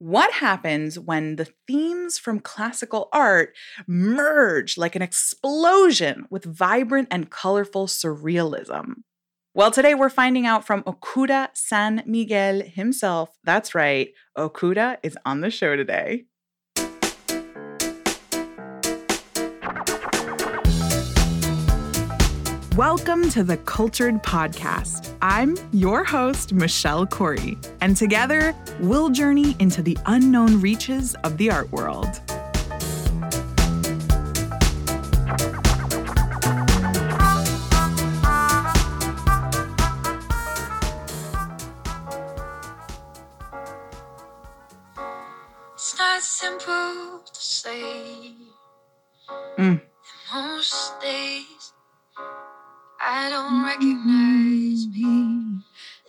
What happens when the themes from classical art merge like an explosion with vibrant and colorful surrealism? Well, today we're finding out from Okuda San Miguel himself. That's right, Okuda is on the show today. Welcome to the Cultured Podcast. I'm your host, Michelle Corey, and together we'll journey into the unknown reaches of the art world.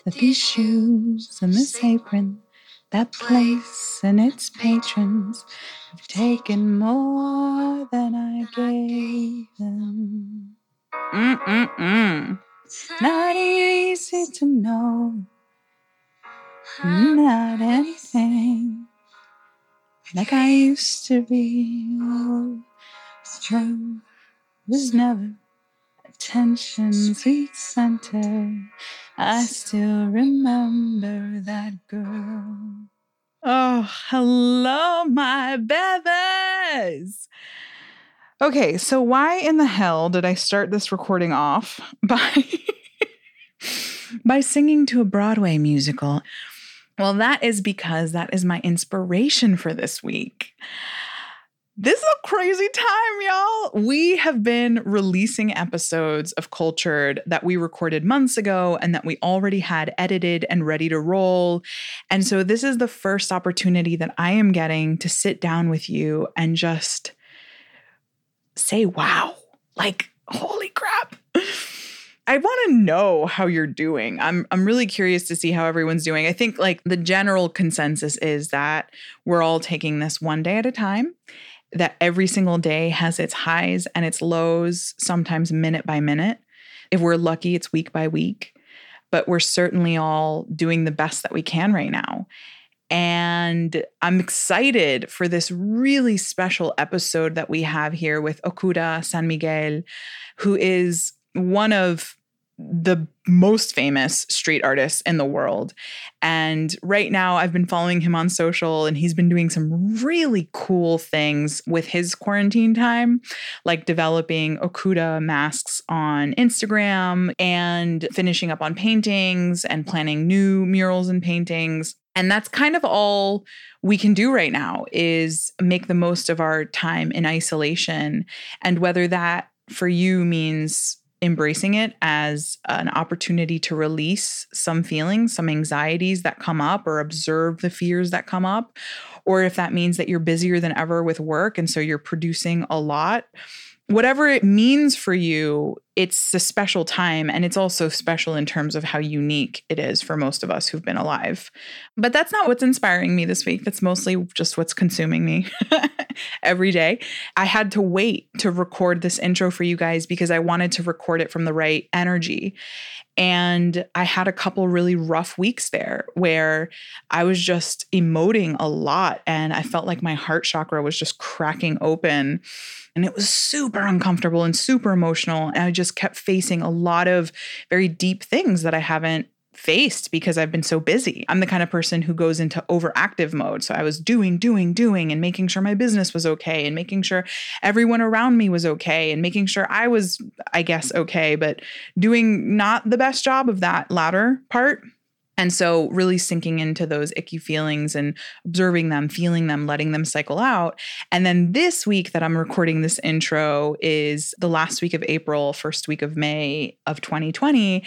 Me. That these shoes and this apron, that place and its patrons have taken more than I gave them. Mm-mm-mm. Not easy to know, not anything like I used to be. Oh, it's true, was never attention's weak center. I still remember that girl. Oh, hello, my bebes. Okay, so why in the hell did I start this recording off by by singing to a Broadway musical? Well, that is because that is my inspiration for this week. This is a crazy time, y'all. We have been releasing episodes of Cultured that we recorded months ago and that we already had edited and ready to roll. And so, this is the first opportunity that I am getting to sit down with you and just say, wow, like, holy crap. I want to know how you're doing. I'm I'm really curious to see how everyone's doing. I think like the general consensus is that we're all taking this one day at a time that every single day has its highs and its lows, sometimes minute by minute. If we're lucky, it's week by week, but we're certainly all doing the best that we can right now. And I'm excited for this really special episode that we have here with Okuda San Miguel, who is one of the most famous street artist in the world. And right now, I've been following him on social, and he's been doing some really cool things with his quarantine time, like developing Okuda masks on Instagram and finishing up on paintings and planning new murals and paintings. And that's kind of all we can do right now is make the most of our time in isolation. And whether that for you means embracing it as an opportunity to release some feelings, some anxieties that come up, or observe the fears that come up, or if that means that you're busier than ever with work and so you're producing a lot. Whatever it means for you, it's a special time and it's also special in terms of how unique it is for most of us who've been alive. But that's not what's inspiring me this week. That's mostly just what's consuming me every day. I had to wait to record this intro for you guys because I wanted to record it from the right energy. And I had a couple really rough weeks there where I was just emoting a lot and I felt like my heart chakra was just cracking open. And it was super uncomfortable and super emotional. And I just kept facing a lot of very deep things that I haven't faced because I've been so busy. I'm the kind of person who goes into overactive mode. So I was doing, doing, doing, and making sure my business was okay, and making sure everyone around me was okay, and making sure I was, I guess, okay, but doing not the best job of that latter part. And so, really sinking into those icky feelings and observing them, feeling them, letting them cycle out. And then this week that I'm recording this intro is the last week of April, first week of May of 2020.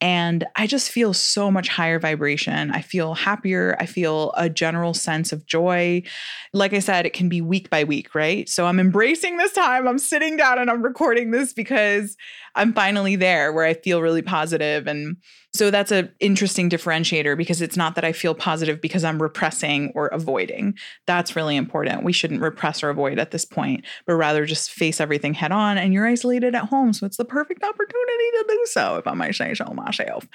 And I just feel so much higher vibration. I feel happier. I feel a general sense of joy. Like I said, it can be week by week, right? So I'm embracing this time. I'm sitting down and I'm recording this because I'm finally there where I feel really positive. and so that's an interesting differentiator because it's not that I feel positive because I'm repressing or avoiding. That's really important. We shouldn't repress or avoid at this point, but rather just face everything head on. And you're isolated at home. So it's the perfect opportunity to do so, if I might say so myself.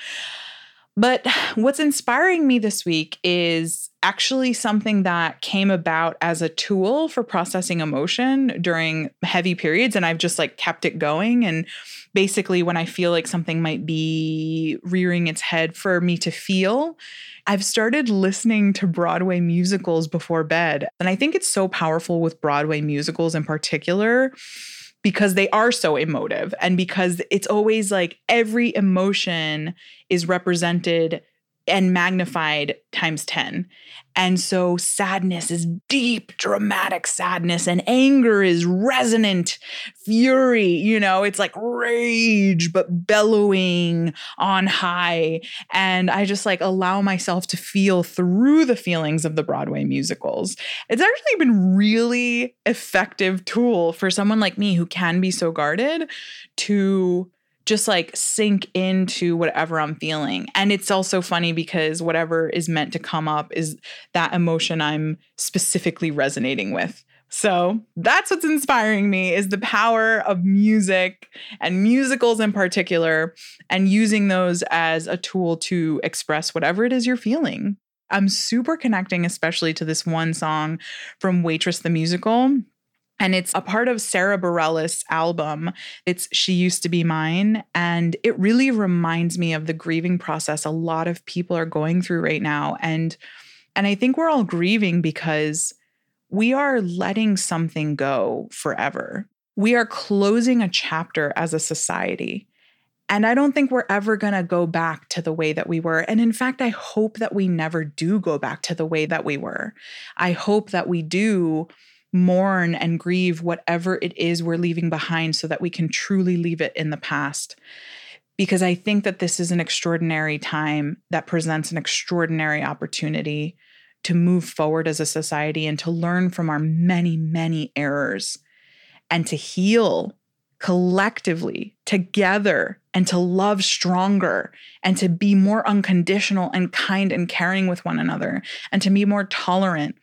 But what's inspiring me this week is actually something that came about as a tool for processing emotion during heavy periods. And I've just like kept it going. And basically, when I feel like something might be rearing its head for me to feel, I've started listening to Broadway musicals before bed. And I think it's so powerful with Broadway musicals in particular because they are so emotive and because it's always like every emotion is represented and magnified times 10. And so sadness is deep, dramatic sadness, and anger is resonant fury. You know, it's like rage, but bellowing on high. And I just like allow myself to feel through the feelings of the Broadway musicals. It's actually been really effective tool for someone like me who can be so guarded to just like sink into whatever I'm feeling. And it's also funny because whatever is meant to come up is that emotion I'm specifically resonating with. So that's what's inspiring me is the power of music and musicals in particular, and using those as a tool to express whatever it is you're feeling. I'm super connecting, especially to this one song from Waitress the Musical and it's a part of Sara Bareilles' album. It's She Used to Be Mine. And it really reminds me of the grieving process a lot of people are going through right now. And and I think we're all grieving because we are letting something go forever. We are closing a chapter as a society. And I don't think we're ever going to go back to the way that we were. And in fact, I hope that we never do go back to the way that we were. I hope that we do mourn and grieve whatever it is we're leaving behind so that we can truly leave it in the past. Because I think that this is an extraordinary time that presents an extraordinary opportunity to move forward as a society and to learn from our many, many errors and to heal collectively together and to love stronger and to be more unconditional and kind and caring with one another and to be more tolerant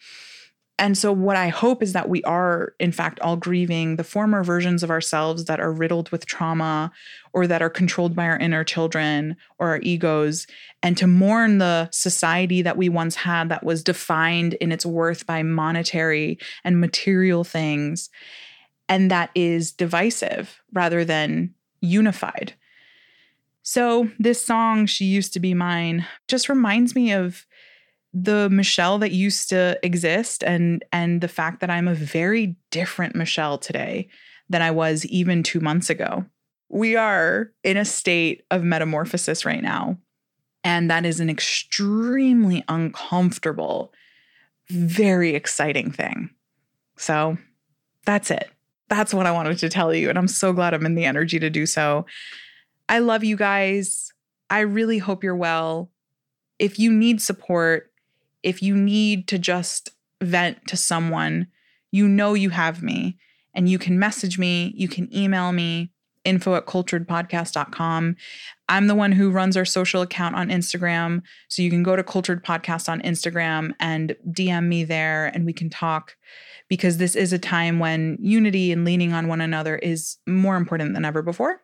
and so, what I hope is that we are, in fact, all grieving the former versions of ourselves that are riddled with trauma or that are controlled by our inner children or our egos, and to mourn the society that we once had that was defined in its worth by monetary and material things, and that is divisive rather than unified. So, this song, She Used to Be Mine, just reminds me of the Michelle that used to exist and and the fact that I'm a very different Michelle today than I was even 2 months ago. We are in a state of metamorphosis right now. And that is an extremely uncomfortable, very exciting thing. So that's it. That's what I wanted to tell you. And I'm so glad I'm in the energy to do so. I love you guys. I really hope you're well. If you need support, if you need to just vent to someone, you know you have me and you can message me, you can email me, info at culturedpodcast.com. I'm the one who runs our social account on Instagram. So you can go to Cultured Podcast on Instagram and DM me there and we can talk because this is a time when unity and leaning on one another is more important than ever before.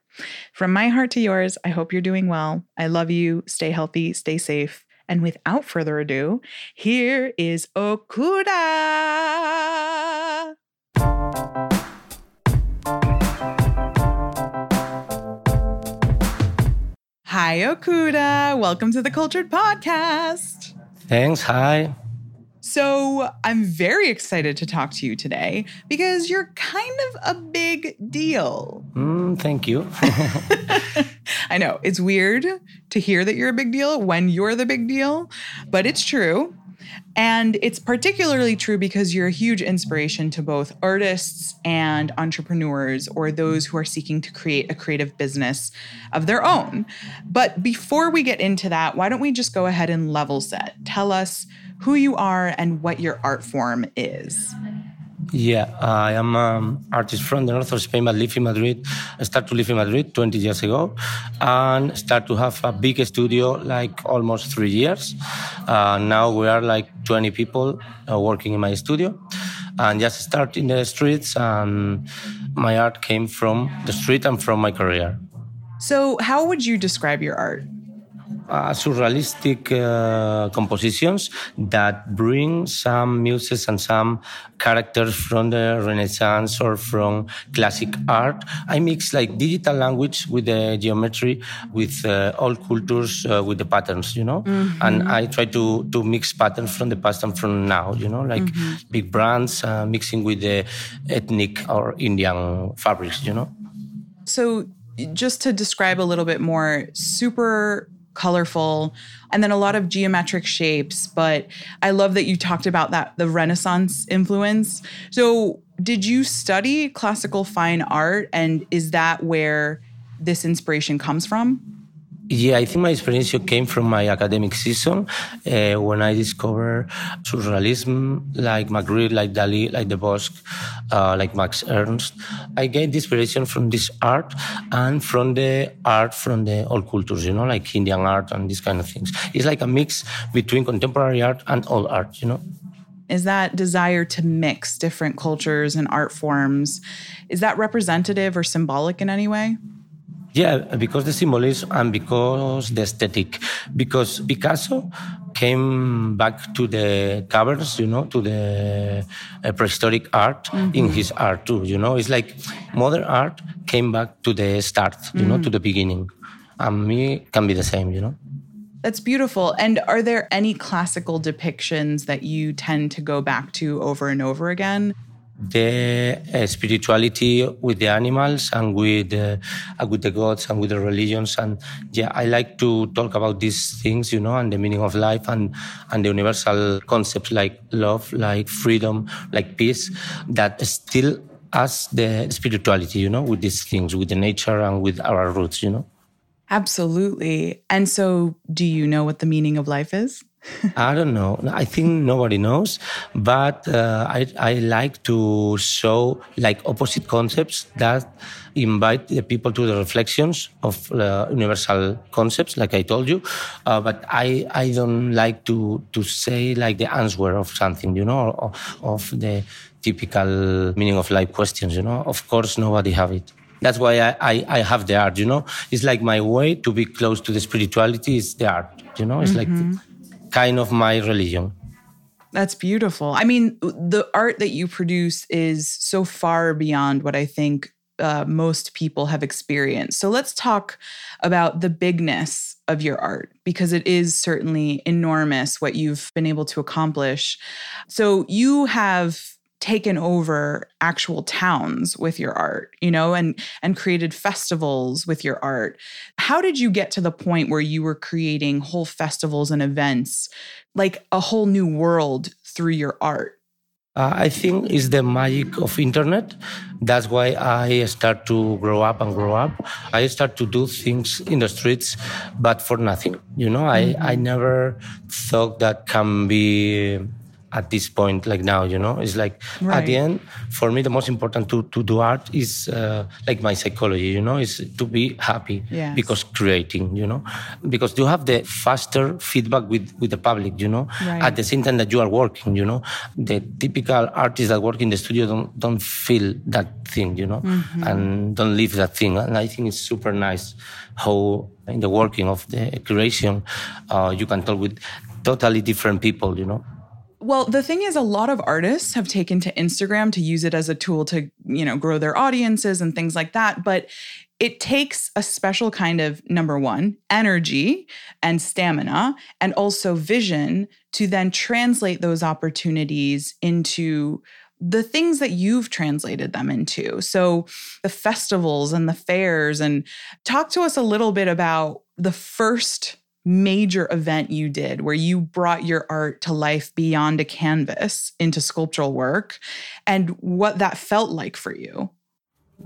From my heart to yours, I hope you're doing well. I love you. Stay healthy, stay safe. And without further ado, here is Okuda. Hi, Okuda. Welcome to the Cultured Podcast. Thanks. Hi. So, I'm very excited to talk to you today because you're kind of a big deal. Mm, thank you. I know it's weird to hear that you're a big deal when you're the big deal, but it's true. And it's particularly true because you're a huge inspiration to both artists and entrepreneurs or those who are seeking to create a creative business of their own. But before we get into that, why don't we just go ahead and level set? Tell us who you are and what your art form is. Yeah, I am an um, artist from the north of Spain, but live in Madrid. I started to live in Madrid 20 years ago and start to have a big studio like almost three years. Uh, now we are like 20 people uh, working in my studio and just start in the streets and my art came from the street and from my career. So how would you describe your art? Uh, surrealistic uh, compositions that bring some muses and some characters from the Renaissance or from classic art. I mix like digital language with the geometry, with uh, all cultures, uh, with the patterns, you know. Mm-hmm. And I try to to mix patterns from the past and from now, you know, like mm-hmm. big brands uh, mixing with the ethnic or Indian fabrics, you know. So just to describe a little bit more, super colorful and then a lot of geometric shapes but i love that you talked about that the renaissance influence. So did you study classical fine art and is that where this inspiration comes from yeah, I think my experience came from my academic season uh, when I discovered surrealism, like Magritte, like Dali, like the Bosco, uh, like Max Ernst. I gained inspiration from this art and from the art from the old cultures, you know, like Indian art and these kind of things. It's like a mix between contemporary art and old art, you know is that desire to mix different cultures and art forms is that representative or symbolic in any way yeah, because the symbolism and because the aesthetic. Because Picasso came back to the caverns, you know, to the uh, prehistoric art mm-hmm. in his art too. You know, it's like modern art came back to the start, you mm-hmm. know, to the beginning. And me can be the same, you know. That's beautiful. And are there any classical depictions that you tend to go back to over and over again? The uh, spirituality with the animals and with uh, with the gods and with the religions. And yeah i like to talk about these things you know and the meaning of life and and the universal concepts like love like freedom like peace that still us the spirituality you know with these things with the nature and with our roots you know. Absolutely. And so do you know what the meaning of life is I don't know. I think nobody knows, but uh, I, I like to show like opposite concepts that invite the people to the reflections of uh, universal concepts, like I told you. Uh, but I, I don't like to, to say like the answer of something, you know, or, of the typical meaning of life questions, you know. Of course, nobody have it. That's why I, I, I have the art, you know. It's like my way to be close to the spirituality is the art, you know. It's mm-hmm. like kind of my religion. That's beautiful. I mean, the art that you produce is so far beyond what I think uh, most people have experienced. So let's talk about the bigness of your art because it is certainly enormous what you've been able to accomplish. So you have taken over actual towns with your art you know and and created festivals with your art how did you get to the point where you were creating whole festivals and events like a whole new world through your art uh, I think it's the magic of internet. That's why I start to grow up and grow up. I start to do things in the streets, but for nothing. You know, mm-hmm. I, I never thought that can be at this point like now you know it's like right. at the end for me the most important to, to do art is uh, like my psychology you know is to be happy yes. because creating you know because you have the faster feedback with with the public you know right. at the same time that you are working you know the typical artists that work in the studio don't don't feel that thing you know mm-hmm. and don't live that thing and i think it's super nice how in the working of the creation uh, you can talk with totally different people you know well, the thing is, a lot of artists have taken to Instagram to use it as a tool to, you know, grow their audiences and things like that. But it takes a special kind of number one, energy and stamina, and also vision to then translate those opportunities into the things that you've translated them into. So, the festivals and the fairs, and talk to us a little bit about the first major event you did where you brought your art to life beyond a canvas into sculptural work and what that felt like for you.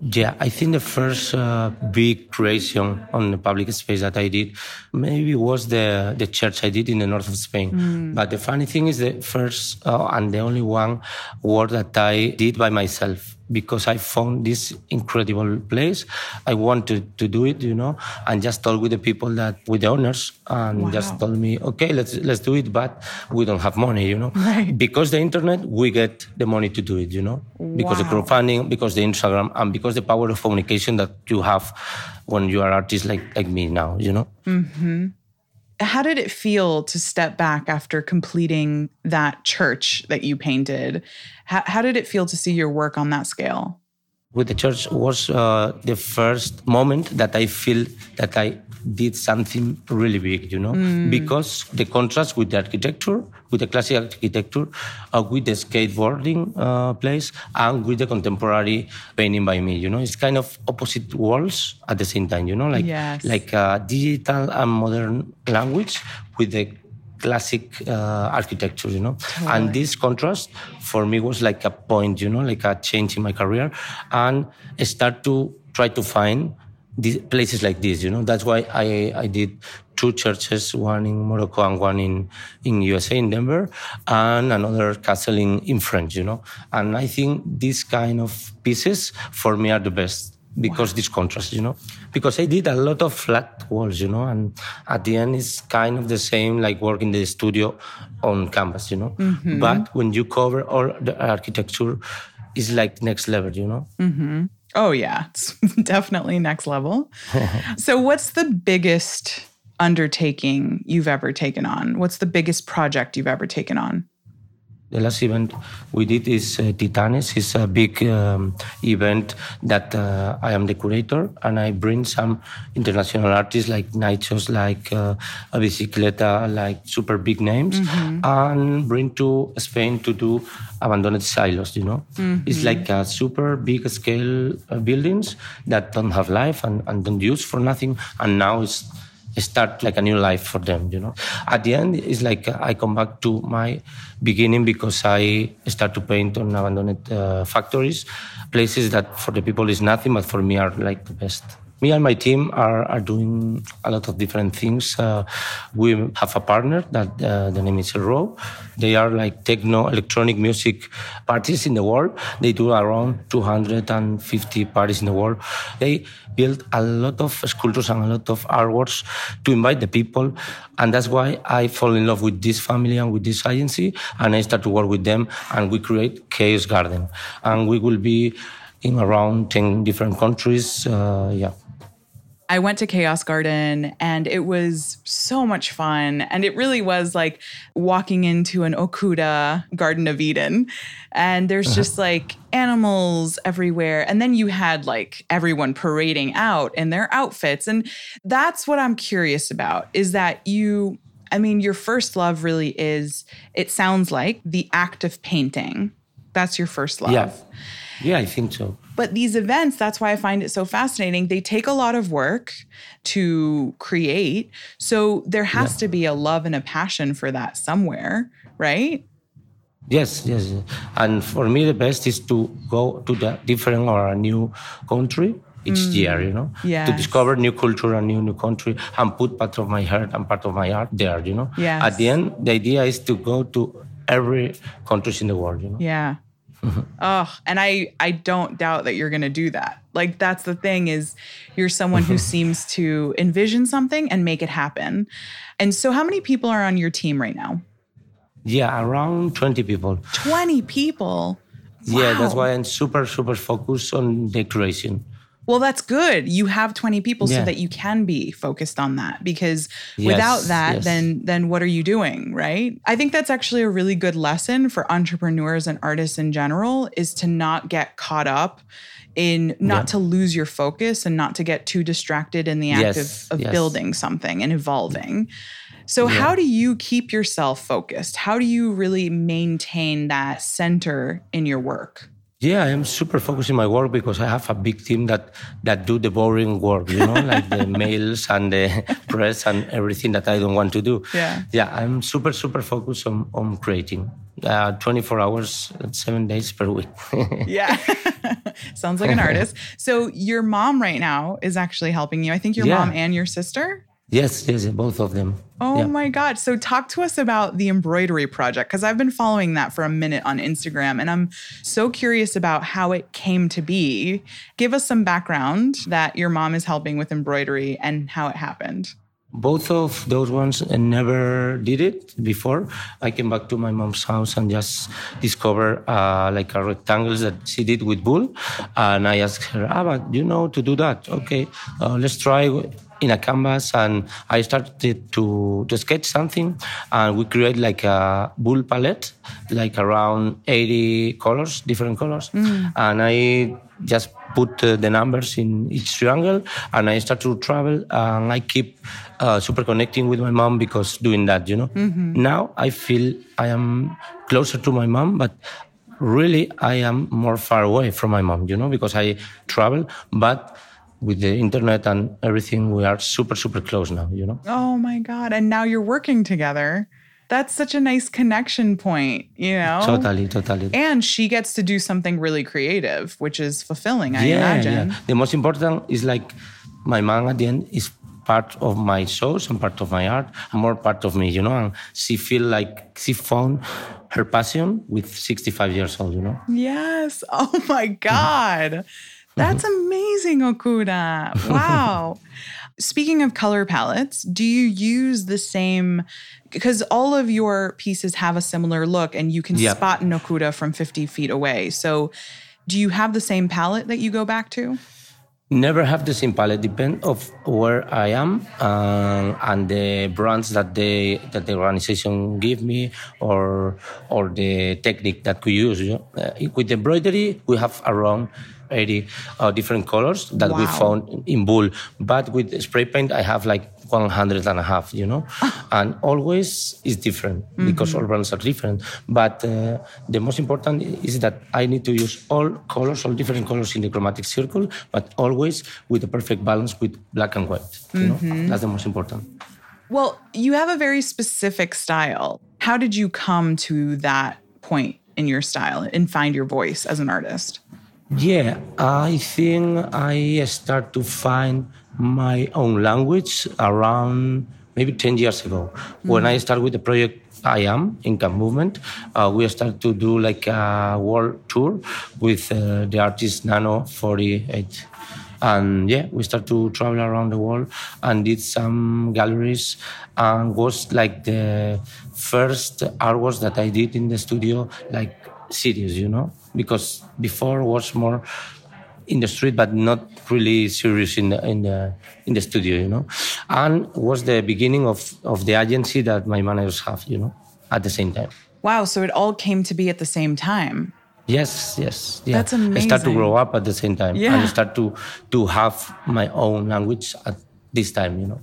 Yeah, I think the first uh, big creation on the public space that I did maybe was the the church I did in the north of Spain. Mm. But the funny thing is the first uh, and the only one work that I did by myself because I found this incredible place. I wanted to do it, you know, and just talk with the people that with the owners and wow. just told me, okay, let's let's do it, but we don't have money, you know, right. because the internet we get the money to do it, you know, wow. because the crowdfunding, because the Instagram, and because the power of communication that you have when you are artist like like me now, you know. Mm-hmm. How did it feel to step back after completing that church that you painted? How, how did it feel to see your work on that scale? With the church was uh, the first moment that I feel that I did something really big, you know, mm. because the contrast with the architecture, with the classic architecture, uh, with the skateboarding uh, place, and with the contemporary painting by me, you know, it's kind of opposite worlds at the same time, you know, like yes. like a digital and modern language with the classic uh, architecture, you know. Totally. And this contrast for me was like a point, you know, like a change in my career, and I start to try to find these places like this, you know. That's why I I did two churches, one in Morocco and one in in USA in Denver, and another castle in in France, you know. And I think these kind of pieces for me are the best because wow. this contrast, you know, because I did a lot of flat walls, you know, and at the end it's kind of the same like working in the studio on canvas, you know. Mm-hmm. But when you cover all the architecture, it's like next level, you know. Mm-hmm. Oh yeah, it's definitely next level. so what's the biggest undertaking you've ever taken on? What's the biggest project you've ever taken on? The last event we did is uh, Titanes. It's a big um, event that uh, I am the curator, and I bring some international artists like Nychos, like uh, a Bicicleta, like super big names, mm-hmm. and bring to Spain to do abandoned silos. You know, mm-hmm. it's like a super big scale uh, buildings that don't have life and, and don't use for nothing, and now it's start like a new life for them you know. At the end it's like i come back to my beginning because i start to paint on abandoned uh, factories. Places that for the people is nothing but for me are like the best me and my team are, are doing a lot of different things. Uh, we have a partner that uh, the name is Raw. They are like techno electronic music parties in the world. They do around 250 parties in the world. They build a lot of sculptures and a lot of artworks to invite the people. And that's why I fall in love with this family and with this agency. And I start to work with them and we create Chaos Garden. And we will be in around 10 different countries. Uh, yeah. I went to Chaos Garden and it was so much fun. And it really was like walking into an Okuda Garden of Eden. And there's uh-huh. just like animals everywhere. And then you had like everyone parading out in their outfits. And that's what I'm curious about is that you, I mean, your first love really is, it sounds like the act of painting. That's your first love. Yeah. Yeah, I think so. But these events, that's why I find it so fascinating. They take a lot of work to create. So there has yeah. to be a love and a passion for that somewhere, right? Yes, yes. And for me, the best is to go to the different or a new country each mm. year, you know, yes. to discover new culture and new new country and put part of my heart and part of my art there, you know. Yes. At the end, the idea is to go to every country in the world, you know. Yeah. Oh, and I I don't doubt that you're going to do that. Like that's the thing is you're someone who seems to envision something and make it happen. And so how many people are on your team right now? Yeah, around 20 people. 20 people. Wow. Yeah, that's why I'm super super focused on decoration. Well, that's good. You have 20 people yeah. so that you can be focused on that because yes, without that yes. then then what are you doing, right? I think that's actually a really good lesson for entrepreneurs and artists in general is to not get caught up in not yeah. to lose your focus and not to get too distracted in the act yes, of, of building something and evolving. So, yeah. how do you keep yourself focused? How do you really maintain that center in your work? Yeah, I'm super focused in my work because I have a big team that that do the boring work, you know, like the mails and the press and everything that I don't want to do. Yeah, yeah, I'm super super focused on on creating. Uh, 24 hours, seven days per week. yeah, sounds like an artist. So your mom right now is actually helping you. I think your yeah. mom and your sister. Yes, yes, both of them. Oh yeah. my God. So, talk to us about the embroidery project because I've been following that for a minute on Instagram and I'm so curious about how it came to be. Give us some background that your mom is helping with embroidery and how it happened. Both of those ones never did it before. I came back to my mom's house and just discovered uh, like a rectangles that she did with wool. And I asked her, ah, but you know to do that? Okay, uh, let's try in a canvas and I started to, to sketch something and we create like a bull palette, like around 80 colors, different colors. And I just put uh, the numbers in each triangle and I start to travel and I keep uh, super connecting with my mom because doing that, you know. Now I feel I am closer to my mom, but really I am more far away from my mom, you know, because I travel, but with the internet and everything, we are super, super close now, you know. Oh my God. And now you're working together. That's such a nice connection point, you know? Totally, totally. And she gets to do something really creative, which is fulfilling, I yeah, imagine. yeah. The most important is like my mom at the end is part of my shows and part of my art and more part of me, you know. And she feel like she found her passion with 65 years old, you know. Yes. Oh my God. That's amazing, Okuda. Wow. Speaking of color palettes, do you use the same? Because all of your pieces have a similar look and you can Yeah. spot an Okuda from 50 feet away. So do you have the same palette that you go back to? never have the same palette depend of where i am um, and the brands that they that the organization give me or or the technique that we use you know. Uh, with embroidery we have around 80 uh, different colors that we found in bull but with spray paint i have like 100 and a half you know? And always is different because all brands are different. But uh, the most important is that i need to use all colors all different colors in the chromatic circle but always with the perfect balance with black and white you know? That's the most important. Well, you have a very specific style. How did you come to that point in your style and find your voice as an artist? Yeah, I think I start to find my own language around maybe 10 years ago. When I started with the project I Am, Ink and Movement, uh, we started to do like a world tour with uh, the artist Nano 48. And yeah, we started to travel around the world and did some galleries and was like the first artworks that I did in the studio, like serious, you know, because before was more in the street, but not really serious in the in the in the studio, you know, and was the beginning of of the agency that my managers have, you know, at the same time. Wow, so it all came to be at the same time. Yes, yes, yeah. That's amazing. I start to grow up at the same time, Yeah. and I start to to have my own language at this time, you know.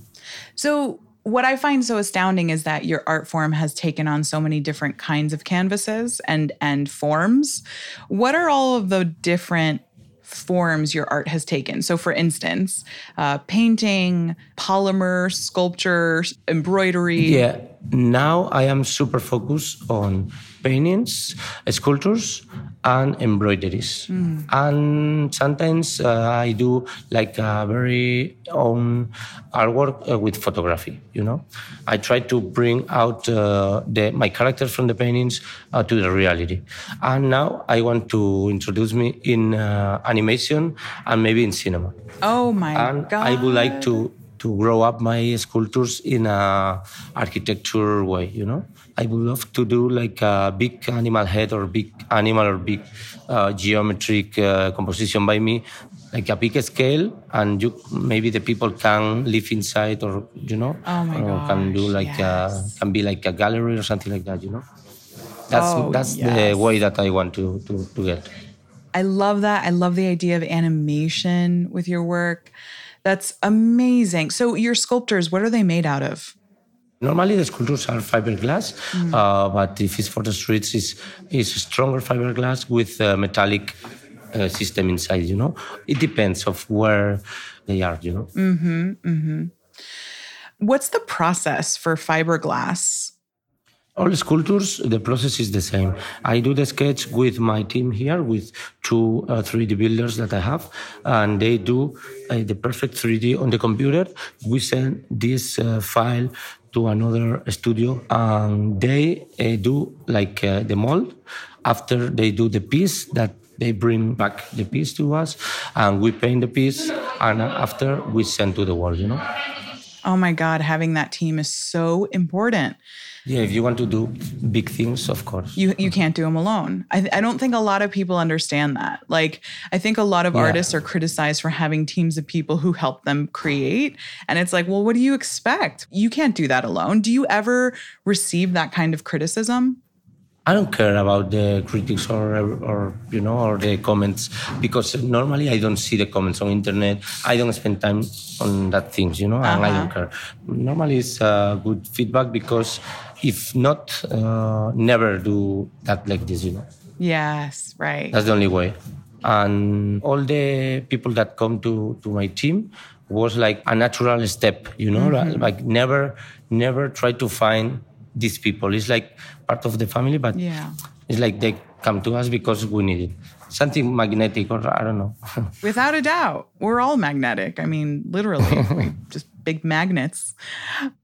So, what I find so astounding is that your art form has taken on so many different kinds of canvases and and forms. What are all of the different forms your art has taken? So, for instance, uh, painting, polymer, sculpture, embroidery. Yeah, now I am super focused on paintings, sculptures, and embroideries. And sometimes uh, I do like a very own artwork uh, with photography. You know, I try to bring out uh, the my characters from the paintings uh, to the reality. And now I want to introduce me in uh, animation and maybe in cinema Oh my and god! I would like to to grow up my sculptures in a architecture way. You know, I would love to do like a big animal head or big animal or big uh, geometric uh, composition by me, like a big scale, and you maybe the people can live inside or you know, Oh or can do like yes. a, can be like a gallery or something like that. You know, that's Oh, that's yes. the way that I want to to, to get. I love that. I love the idea of animation with your work. That's amazing. So, your sculptures, what are they made out of? Normally, the sculptures are fiberglass, uh, but if it's for the streets, it's, it's stronger fiberglass with a metallic uh, system inside. You know, it depends of where they are. You know, mm-hmm, mm-hmm. What's the process for fiberglass? All sculptures, the process is the same. I do the sketch with my team here, with two uh, 3D builders that I have, and they do uh, the perfect 3D on the computer. We send this uh, file to another studio, and they uh, do like uh, the mold. After they do the piece, that they bring back the piece to us, and we paint the piece, and after we send to the world. You know. Oh my God, having that team is so important. Yeah, if you want to do big things, of course. You you can't do them alone. I, I don't think a lot of people understand that. Like I think a lot of Yeah. artists are criticized for having teams of people who help them create, and it's like, well, what do you expect? You can't do that alone. Do you ever receive that kind of criticism? I don't care about the critics or or you know or the comments because normally I don't see the comments on internet. I don't spend time on that things, you know, and I don't care. Normally it's uh, good feedback because if not, uh, never do that like this, you know. Yes, right. That's the only way. And all the people that come to, to my team was like a natural step, you know, like, like never, never try to find these people. It's like part of the family, but Yeah. it's like they come to us because we need it. Something magnetic or I don't know. Without a doubt. We're all magnetic. I mean, literally, just big magnets.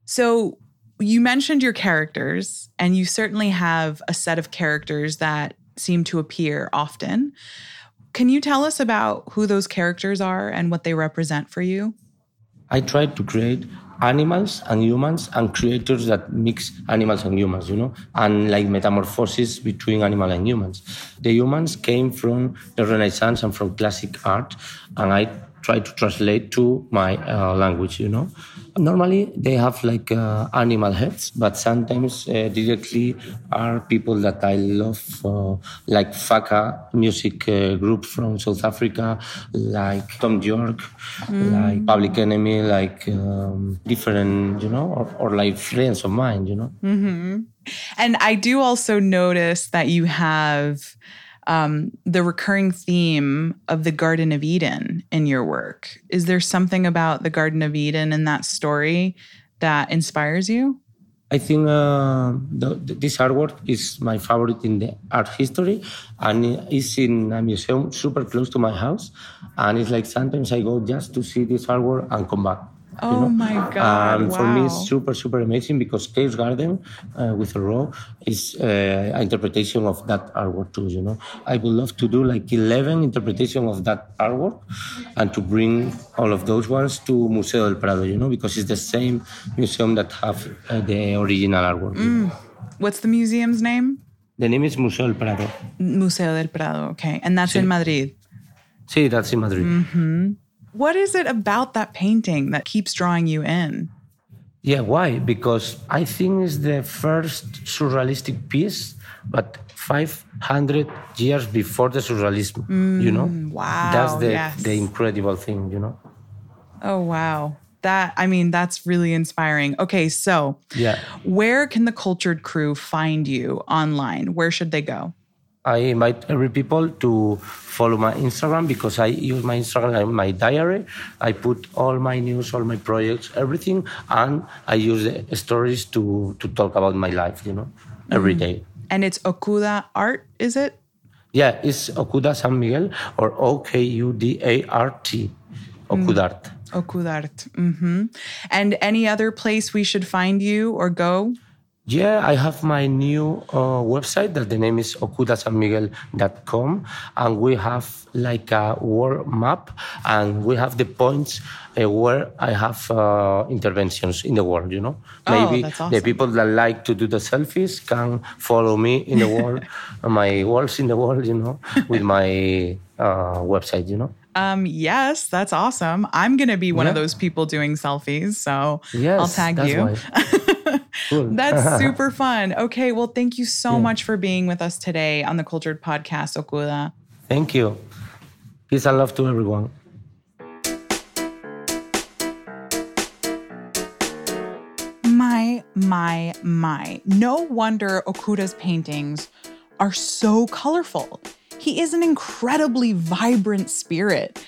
So, you mentioned your characters, and you certainly have a set of characters that seem to appear often. Can you tell us about who those characters are and what they represent for you? I tried to create animals and humans and creators that mix animals and humans, you know, and like metamorphosis between animal and humans. The humans came from the Renaissance and from classic art, and I try to translate to my uh, language, you know. Normally they have like uh, animal heads, but sometimes uh, directly are people that I love, uh, like Faka music uh, group from South Africa, like Thom Yorke, like Public Enemy, like um, different, you know, or, or like friends of mine, you know. And I do also notice that you have um, the recurring theme of the Garden of Eden in your work. Is there something about the Garden of Eden and that story that inspires you? I think uh, the, this artwork is my favorite in the art history, and it's in a museum super close to my house. And it's like sometimes I go just to see this artwork and come back. You Oh know? my God, And for me, it's super super amazing because Chaos Garden uh, with Elrow is uh, an interpretation of that artwork too. You know, I would love to do like eleven interpretation of that artwork, and to bring all of those ones to Museo del Prado. You know, because it's the same museum that have uh, the original artwork. Mm. What's the museum's name? The name is Museo del Prado. Museo del Prado. Okay. And that's in Madrid. See, that's in Madrid. Mm. What is it about that painting that keeps drawing you in? Yeah, why? Because I think it's the first surrealistic piece, but 500 years before the surrealism, you know? Mm, wow, That's the, yes. the incredible thing, you know? Oh, wow. That, I mean, that's really inspiring. Okay. So, Yeah. where can the cultured crew find you online? Where should they go? I invite every people to follow my Instagram because I use my Instagram my diary. I put all my news, all my projects, everything, and I use the stories to, to talk about my life, you know, every day. And it's Okuda Art, is it? Yeah, it's Okuda San Miguel or O K U D A R T, Okudart. Okudart. hmm And any other place we should find you or go? Yeah, I have my new uh, website that the name is okudasanmiguel.com and we have like a world map and we have the points uh, where I have uh, interventions in the world, you know. Oh, Maybe that's the people that like to do the selfies can follow me in the world, my walls in the world, you know, with my uh, website, you know. Um, yes, that's awesome. I'm gonna be one of those people doing selfies, so Yes, I'll tag you. That's super fun. Okay, well, thank you so much for being with us today on the Cultured Podcast, Okuda. Thank you. Peace and love to everyone. My, my, my. No wonder Okuda's paintings are so colorful. He is an incredibly vibrant spirit.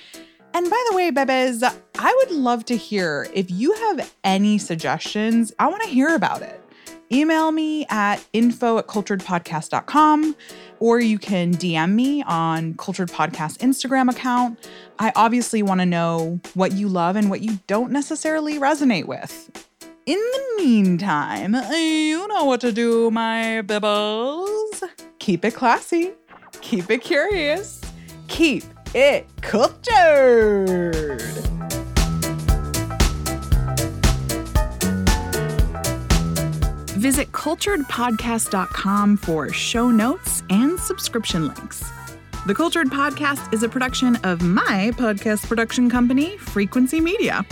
And by the way, Bebes, I would love to hear if you have any suggestions. I want to hear about it. Email me at info at culturedpodcast.com or you can DM me on Cultured Podcast Instagram account. I obviously want to know what you love and what you don't necessarily resonate with. In the meantime, you know what to do, my bibbles. Keep it classy, keep it curious, keep it cultured. Visit culturedpodcast.com for show notes and subscription links. The Cultured Podcast is a production of my podcast production company, Frequency Media.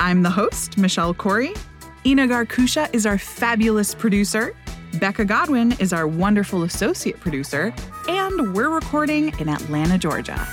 I'm the host, Michelle Corey. Ina Garkusha is our fabulous producer. Becca Godwin is our wonderful associate producer. And we're recording in Atlanta, Georgia.